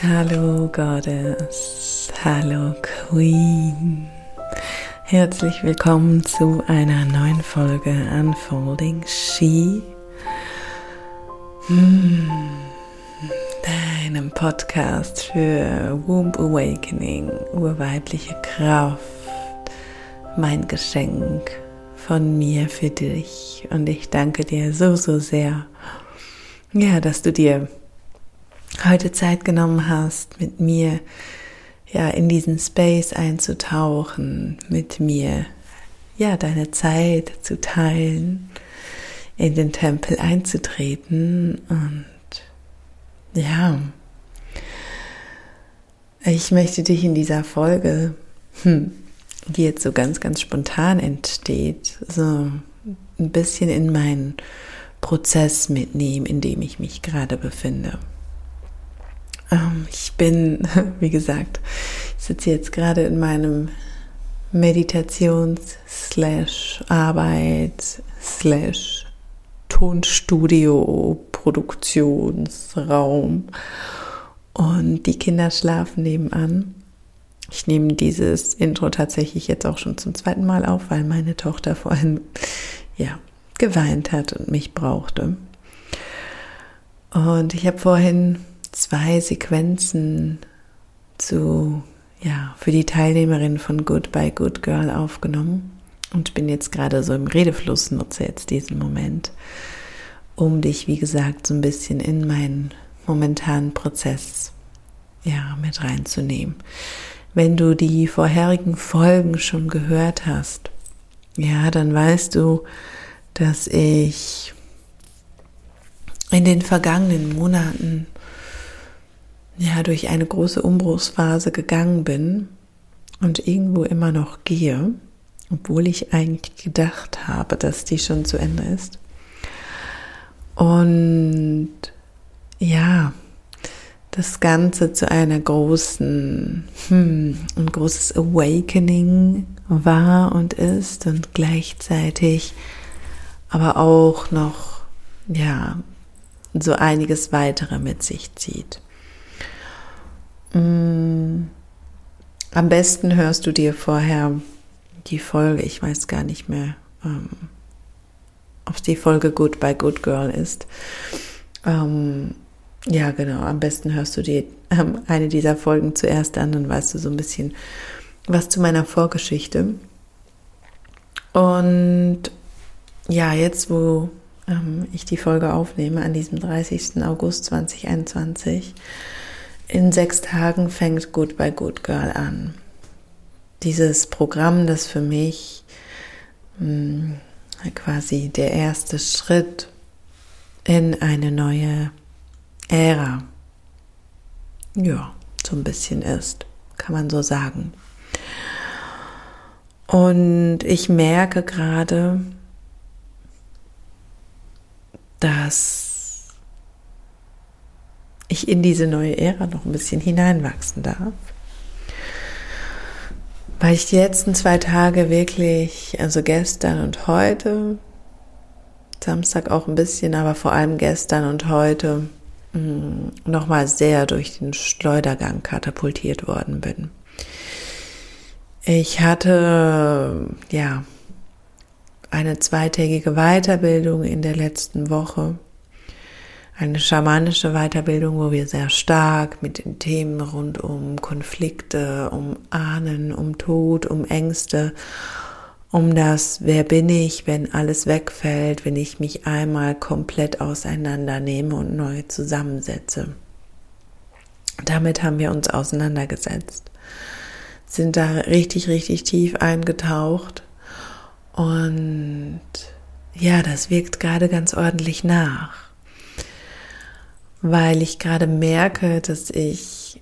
Hallo Goddess, hallo Queen. Herzlich willkommen zu einer neuen Folge Unfolding She. Hm, deinem Podcast für Womb Awakening, urweibliche Kraft, mein Geschenk von mir für dich. Und ich danke dir so, so sehr, ja, dass du dir heute Zeit genommen hast, mit mir ja in diesen Space einzutauchen, mit mir ja deine Zeit zu teilen, in den Tempel einzutreten und ja, ich möchte dich in dieser Folge, hm, die jetzt so ganz, ganz spontan entsteht, so ein bisschen in meinen Prozess mitnehmen, in dem ich mich gerade befinde. Ähm, ich bin, wie gesagt, sitze jetzt gerade in meinem Meditations slash Arbeit slash Tonstudio Produktionsraum und die Kinder schlafen nebenan. Ich nehme dieses Intro tatsächlich jetzt auch schon zum zweiten Mal auf, weil meine Tochter vorhin ja geweint hat und mich brauchte. Und ich habe vorhin zwei Sequenzen zu, ja, für die Teilnehmerin von Goodbye Good Girl aufgenommen und bin jetzt gerade so im Redefluss, nutze jetzt diesen Moment, um dich, wie gesagt, so ein bisschen in meinen momentanen Prozess, ja, mit reinzunehmen. Wenn du die vorherigen Folgen schon gehört hast, ja, dann weißt du, dass ich in den vergangenen Monaten ja durch eine große Umbruchsphase gegangen bin und irgendwo immer noch gehe, obwohl ich eigentlich gedacht habe, dass die schon zu Ende ist. Und ja, das Ganze zu einer großen, hm, ein großes Awakening war und ist und gleichzeitig aber auch noch, ja, so einiges weitere mit sich zieht. Mm. Am besten hörst du dir vorher die Folge, ich weiß gar nicht mehr, ähm, ob es die Folge Good by Good Girl ist. Ähm, ja, genau, am besten hörst du dir ähm, eine dieser Folgen zuerst an, dann weißt du so ein bisschen was zu meiner Vorgeschichte. Und ja, jetzt, wo ich die Folge aufnehme, an diesem 30. August 2021, in sechs Tagen fängt Good by Good Girl an. Dieses Programm, das für mich mh, hm, quasi der erste Schritt in eine neue Ära, ja, so ein bisschen ist, kann man so sagen. Und ich merke gerade, dass ich in diese neue Ära noch ein bisschen hineinwachsen darf. Weil ich die letzten zwei Tage wirklich, also gestern und heute, Samstag auch ein bisschen, aber vor allem gestern und heute, mm, nochmal sehr durch den Schleudergang katapultiert worden bin. Ich hatte, ja, eine zweitägige Weiterbildung in der letzten Woche eine schamanische Weiterbildung, wo wir sehr stark mit den Themen rund um Konflikte, um Ahnen, um Tod, um Ängste, um das, wer bin ich, wenn alles wegfällt, wenn ich mich einmal komplett auseinandernehme und neu zusammensetze. Damit haben wir uns auseinandergesetzt, sind da richtig, richtig tief eingetaucht und ja, das wirkt gerade ganz ordentlich nach weil ich gerade merke, dass ich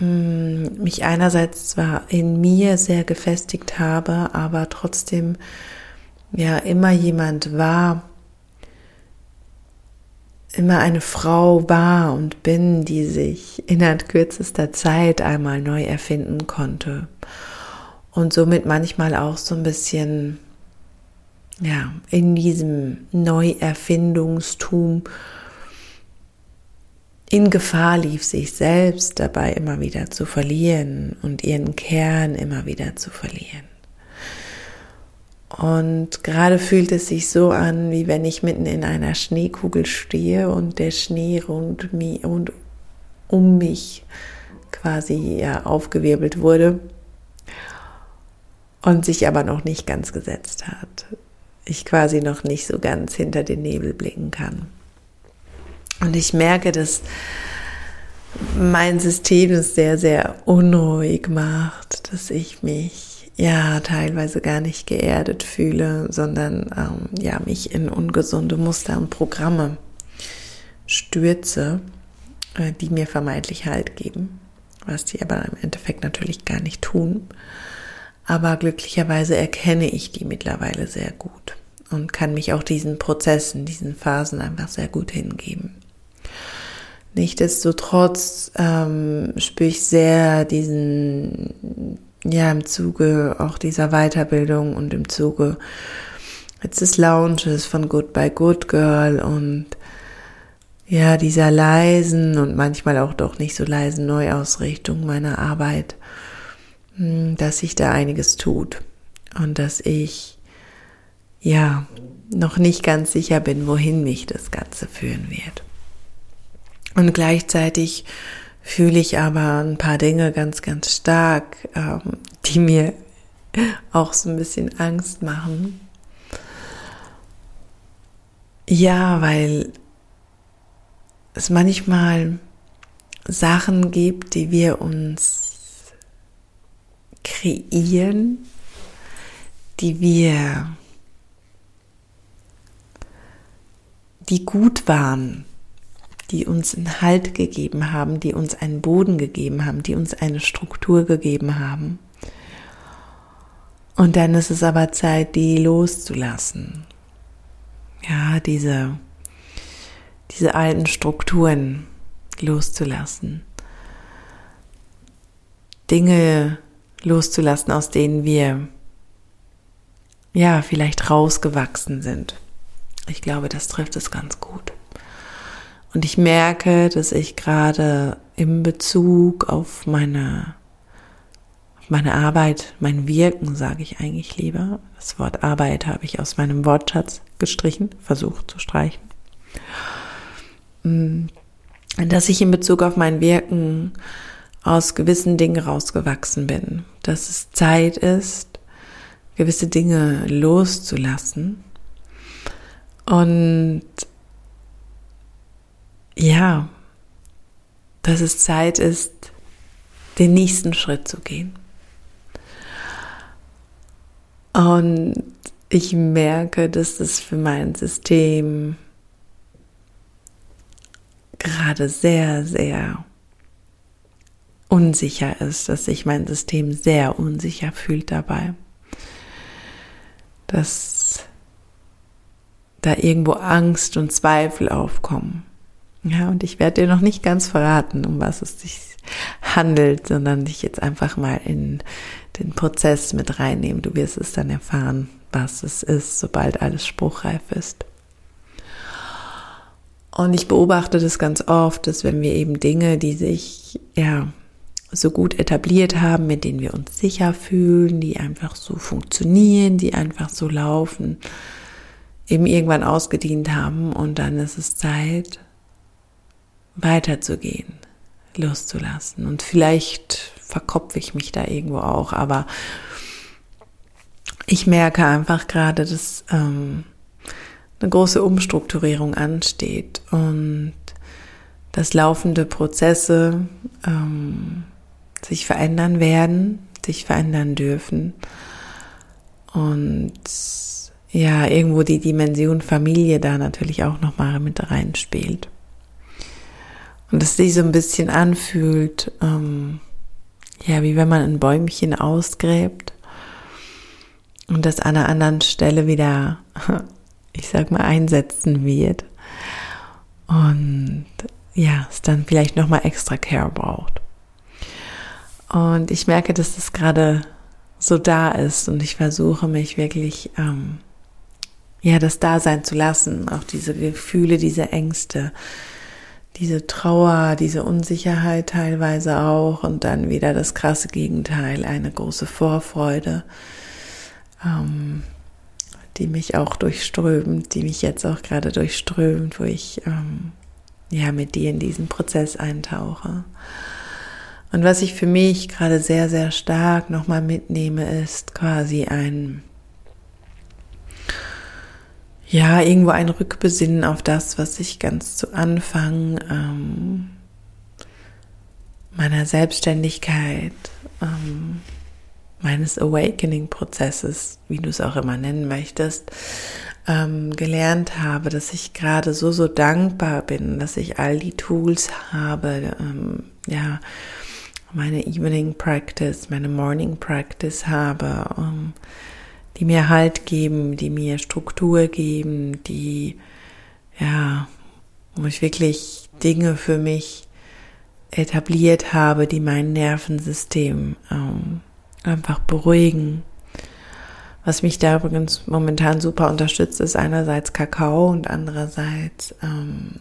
mm, mich einerseits zwar in mir sehr gefestigt habe, aber trotzdem ja immer jemand war, immer eine Frau war und bin, die sich innerhalb kürzester Zeit einmal neu erfinden konnte. Und somit manchmal auch so ein bisschen ja in diesem Neuerfindungstum in Gefahr lief, sich selbst dabei immer wieder zu verlieren und ihren Kern immer wieder zu verlieren. Und gerade fühlt es sich so an, wie wenn ich mitten in einer Schneekugel stehe und der Schnee rund, rund um mich quasi ja, aufgewirbelt wurde und sich aber noch nicht ganz gesetzt hat. Ich quasi noch nicht so ganz hinter den Nebel blicken kann. Und ich merke, dass mein System es sehr, sehr unruhig macht, dass ich mich ja teilweise gar nicht geerdet fühle, sondern ähm, ja mich in ungesunde Muster und Programme stürze, äh, die mir vermeintlich Halt geben, was die aber im Endeffekt natürlich gar nicht tun. Aber glücklicherweise erkenne ich die mittlerweile sehr gut und kann mich auch diesen Prozessen, diesen Phasen einfach sehr gut hingeben. Nichtsdestotrotz ähm, spüre ich sehr diesen, ja, im Zuge auch dieser Weiterbildung und im Zuge jetzt des Lounges von Goodbye Good Girl und ja, dieser leisen und manchmal auch doch nicht so leisen Neuausrichtung meiner Arbeit hm, dass sich da einiges tut und dass ich ja noch nicht ganz sicher bin, wohin mich das Ganze führen wird. Und gleichzeitig fühle ich aber ein paar Dinge ganz, ganz stark, ähm, die mir auch so ein bisschen Angst machen. Ja, weil es manchmal Sachen gibt, die wir uns kreieren, die wir, die gut waren, die uns einen Halt gegeben haben, die uns einen Boden gegeben haben, die uns eine Struktur gegeben haben. Und dann ist es aber Zeit, die loszulassen. Ja, diese, diese alten Strukturen loszulassen. Dinge loszulassen, aus denen wir ja vielleicht rausgewachsen sind. Ich glaube, das trifft es ganz gut. Und ich merke, dass ich gerade im Bezug auf meine, auf meine Arbeit, mein Wirken, sage ich eigentlich lieber. Das Wort Arbeit habe ich aus meinem Wortschatz gestrichen, versucht zu streichen. Mm, dass ich in Bezug auf mein Wirken aus gewissen Dingen rausgewachsen bin, dass es Zeit ist, gewisse Dinge loszulassen und ja, dass es Zeit ist, den nächsten Schritt zu gehen. Und ich merke, dass es für mein System gerade sehr, sehr unsicher ist, dass sich mein System sehr unsicher fühlt dabei. Dass da irgendwo Angst und Zweifel aufkommen. Ja, und ich werde dir noch nicht ganz verraten, um was es sich handelt, sondern dich jetzt einfach mal in den Prozess mit reinnehmen. Du wirst es dann erfahren, was es ist, sobald alles spruchreif ist. Und ich beobachte das ganz oft, dass wenn wir eben Dinge, die sich ja so gut etabliert haben, mit denen wir uns sicher fühlen, die einfach so funktionieren, die einfach so laufen, eben irgendwann ausgedient haben und dann ist es Zeit, weiterzugehen, loszulassen. Und vielleicht verkopfe ich mich da irgendwo auch, aber ich merke einfach gerade, dass ähm, eine große Umstrukturierung ansteht und dass laufende Prozesse ähm, sich verändern werden, sich verändern dürfen. Und ja, irgendwo die Dimension Familie da natürlich auch nochmal mit reinspielt. Und dass sich so ein bisschen anfühlt, ähm, ja, wie wenn man ein Bäumchen ausgräbt und das an einer anderen Stelle wieder, ich sag mal, einsetzen wird. Und ja, es dann vielleicht nochmal extra Care braucht. Und ich merke, dass das gerade so da ist und ich versuche mich wirklich, ähm, ja, das da sein zu lassen, auch diese Gefühle, diese Ängste, diese Trauer, diese Unsicherheit teilweise auch und dann wieder das krasse Gegenteil, eine große Vorfreude, ähm, die mich auch durchströmt, die mich jetzt auch gerade durchströmt, wo ich ähm, ja mit dir in diesen Prozess eintauche. Und was ich für mich gerade sehr, sehr stark nochmal mitnehme, ist quasi ein ja, irgendwo ein Rückbesinnen auf das, was ich ganz zu Anfang ähm, meiner Selbstständigkeit, ähm, meines Awakening-Prozesses, wie du es auch immer nennen möchtest, ähm, gelernt habe, dass ich gerade so, so dankbar bin, dass ich all die Tools habe, ähm, ja, meine Evening Practice, meine Morning Practice habe, um, die mir Halt geben, die mir Struktur geben, die, ja, wo ich wirklich Dinge für mich etabliert habe, die mein Nervensystem ähm, einfach beruhigen. Was mich da übrigens momentan super unterstützt, ist einerseits Kakao und andererseits ähm,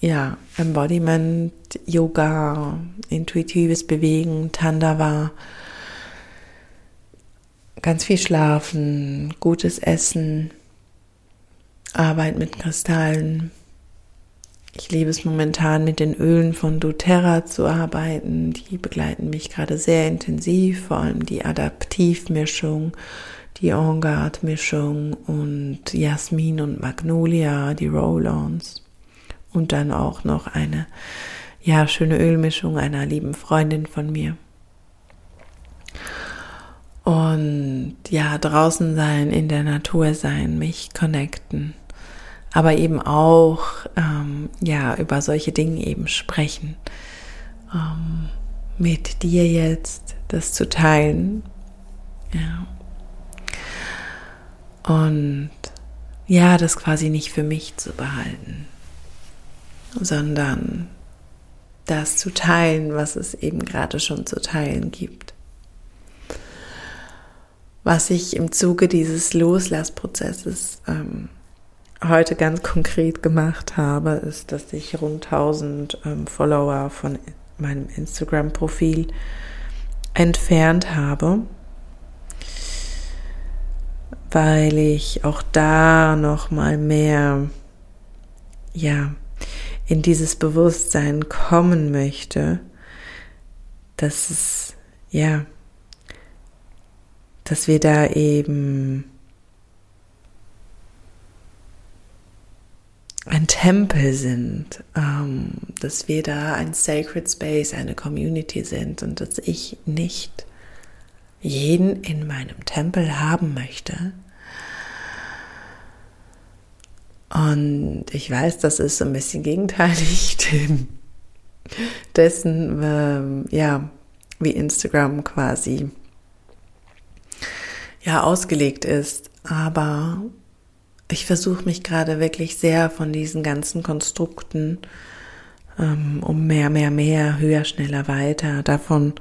ja Embodiment, Yoga, intuitives Bewegen, Tandava ganz viel Schlafen, gutes Essen, Arbeit mit Kristallen. Ich liebe es momentan mit den Ölen von doTERRA zu arbeiten. Die begleiten mich gerade sehr intensiv, vor allem die Adaptivmischung, die On Guard Mischung und Jasmin und Magnolia, die Roll-Ons. Und dann auch noch eine, ja, schöne Ölmischung einer lieben Freundin von mir. Und ja, draußen sein, in der Natur sein, mich connecten. Aber eben auch, ähm, ja, über solche Dinge eben sprechen. Ähm, mit dir jetzt das zu teilen. Ja. Und ja, das quasi nicht für mich zu behalten, sondern das zu teilen, was es eben gerade schon zu teilen gibt. Was ich im Zuge dieses Loslassprozesses ähm, heute ganz konkret gemacht habe, ist, dass ich rund 1000 ähm, Follower von meinem Instagram-Profil entfernt habe, weil ich auch da noch mal mehr, ja, in dieses Bewusstsein kommen möchte, dass es, ja, dass wir da eben ein Tempel sind, ähm, dass wir da ein Sacred Space, eine Community sind und dass ich nicht jeden in meinem Tempel haben möchte. Und ich weiß, das ist so ein bisschen gegenteilig dem, dessen, ähm, ja, wie Instagram quasi ja ausgelegt ist. Aber ich versuche mich gerade wirklich sehr von diesen ganzen Konstrukten ähm, um mehr, mehr, mehr, höher, schneller, weiter, davon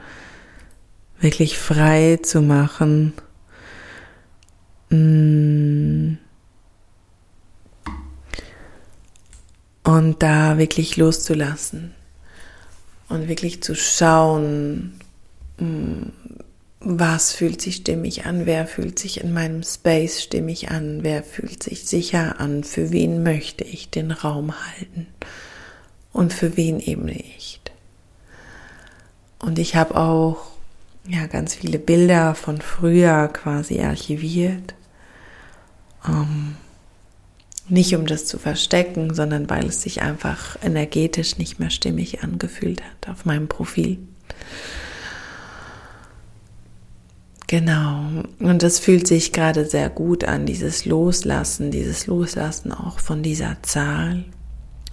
wirklich frei zu machen. Mm. Und da wirklich loszulassen und wirklich zu schauen, mm, was fühlt sich stimmig an, wer fühlt sich in meinem Space stimmig an, wer fühlt sich sicher an, für wen möchte ich den Raum halten und für wen eben nicht. Und ich habe auch ja ganz viele Bilder von früher quasi archiviert. Ähm, nicht um das zu verstecken, sondern weil es sich einfach energetisch nicht mehr stimmig angefühlt hat auf meinem Profil. Genau. Und das fühlt sich gerade sehr gut an, dieses Loslassen, dieses Loslassen auch von dieser Zahl.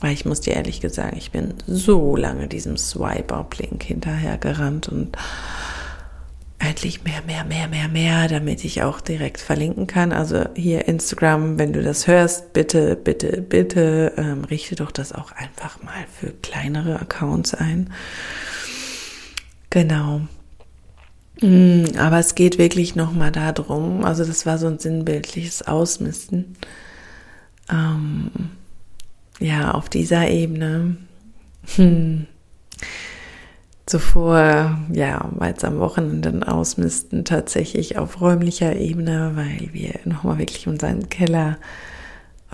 Weil ich muss dir ehrlich gesagt, ich bin so lange diesem Swipe-Up-Link hinterher gerannt und endlich mehr, mehr, mehr, mehr, mehr, damit ich auch direkt verlinken kann. Also hier Instagram, wenn du das hörst, bitte, bitte, bitte ähm, richte doch das auch einfach mal für kleinere Accounts ein. Genau. Mm, aber es geht wirklich nochmal darum, also das war so ein sinnbildliches Ausmisten. Ähm, ja, auf dieser Ebene Hm. Zuvor, ja, weil es am Wochenende ausmisten, tatsächlich auf räumlicher Ebene, weil wir nochmal wirklich unseren Keller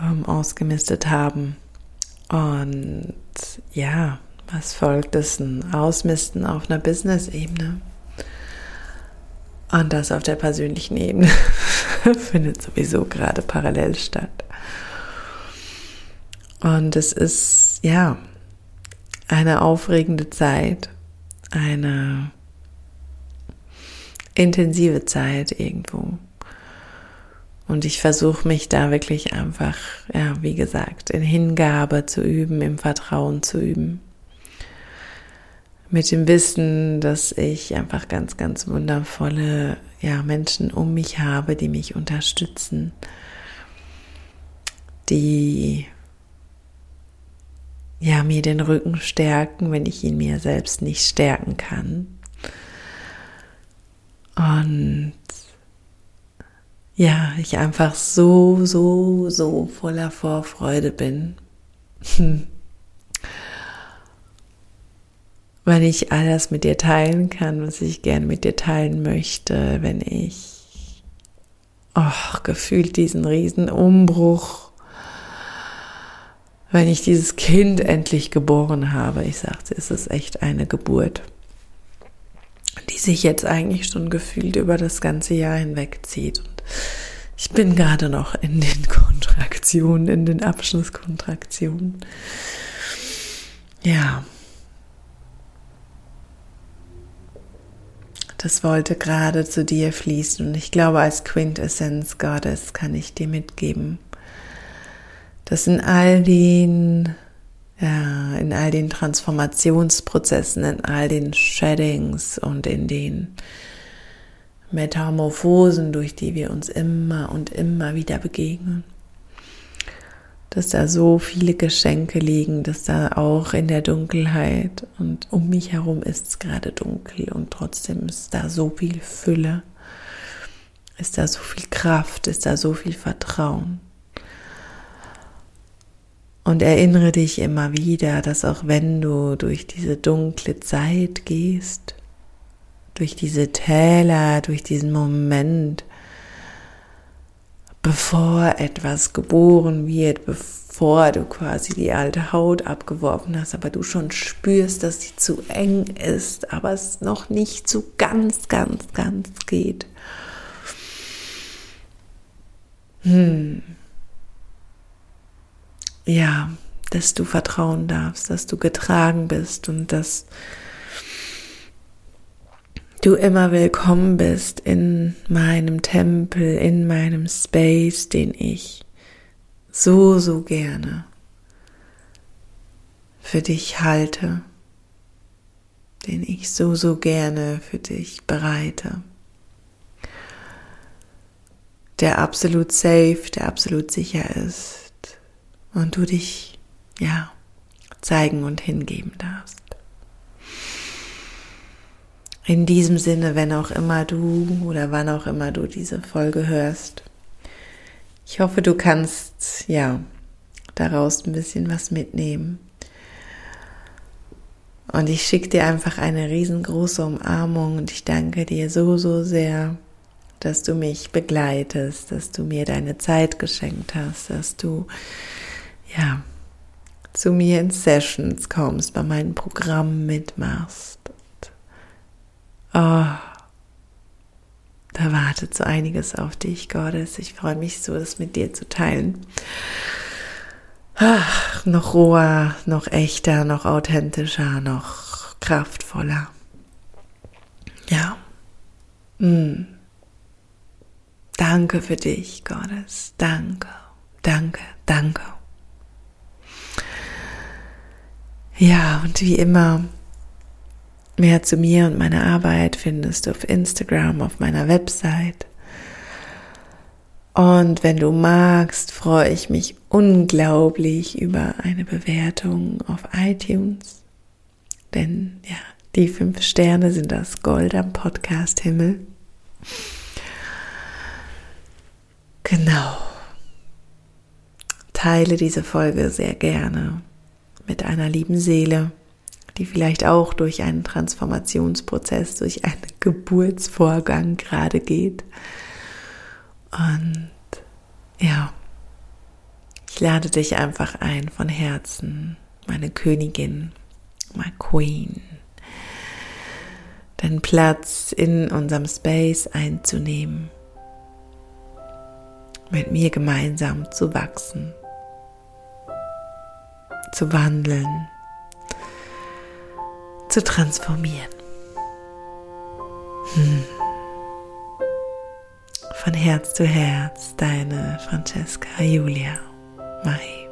ähm, ausgemistet haben. Und ja, was folgt, ist ein Ausmisten auf einer Business-Ebene. Und das auf der persönlichen Ebene findet sowieso gerade parallel statt. Und es ist, ja, eine aufregende Zeit, eine intensive Zeit irgendwo. Und ich versuche mich da wirklich einfach, ja, wie gesagt, in Hingabe zu üben, im Vertrauen zu üben. Mit dem Wissen, dass ich einfach ganz, ganz wundervolle ja, Menschen um mich habe, die mich unterstützen, die ja, mir den Rücken stärken, wenn ich ihn mir selbst nicht stärken kann. Und ja, ich einfach so, so, so voller Vorfreude bin. wenn ich alles mit dir teilen kann, was ich gerne mit dir teilen möchte, wenn ich oh, gefühlt diesen riesen Umbruch wenn ich dieses Kind endlich geboren habe. Ich sagte, es ist echt eine Geburt, die sich jetzt eigentlich schon gefühlt über das ganze Jahr hinweg zieht. Und ich bin gerade noch in den Kontraktionen, in den Abschlusskontraktionen. Ja. Das wollte gerade zu dir fließen und ich glaube, als Quintessenz Gottes kann ich dir mitgeben, dass in all den, ja, in all den Transformationsprozessen, in all den Sheddings und in den Metamorphosen, durch die wir uns immer und immer wieder begegnen, dass da so viele Geschenke liegen, dass da auch in der Dunkelheit und um mich herum ist es gerade dunkel und trotzdem ist da so viel Fülle, ist da so viel Kraft, ist da so viel Vertrauen. Und erinnere dich immer wieder, dass auch wenn du durch diese dunkle Zeit gehst, durch diese Täler, durch diesen Moment, bevor etwas geboren wird, bevor du quasi die alte Haut abgeworfen hast, aber du schon spürst, dass sie zu eng ist, aber es noch nicht so ganz, ganz, ganz geht. Hm ja, dass du vertrauen darfst, dass du getragen bist und dass du immer willkommen bist in meinem Tempel, in meinem Space, den ich so, so gerne für dich halte, den ich so, so gerne für dich bereite. Der absolut safe, der absolut sicher ist und du dich, ja, zeigen und hingeben darfst. In diesem Sinne, wenn auch immer du oder wann auch immer du diese Folge hörst, ich hoffe, du kannst, ja, daraus ein bisschen was mitnehmen. Und ich schicke dir einfach eine riesengroße Umarmung und ich danke dir so, so sehr, dass du mich begleitest, dass du mir deine Zeit geschenkt hast, dass du ja, zu mir in Sessions kommst, bei meinem Programm mitmachst. Oh, da wartet so einiges auf dich, Gottes. Ich freue mich so, das mit dir zu teilen. Ach, noch roher, noch echter, noch authentischer, noch kraftvoller. Ja. Mm. Danke für dich, Gottes. Danke, danke, danke. Ja, und wie immer, mehr zu mir und meiner Arbeit findest du auf Instagram, auf meiner Website. Und wenn du magst, freue ich mich unglaublich über eine Bewertung auf iTunes. Denn ja, die fünf Sterne sind das Gold am Podcast-Himmel. Genau. Teile diese Folge sehr gerne mit einer lieben Seele, die vielleicht auch durch einen Transformationsprozess, durch einen Geburtsvorgang gerade geht. Und ja, ich lade dich einfach ein von Herzen, meine Königin, my Queen, deinen Platz in unserem Space einzunehmen, mit mir gemeinsam zu wachsen, zu wandeln, zu transformieren. Hm. Von Herz zu Herz, deine Francesca Julia Marie.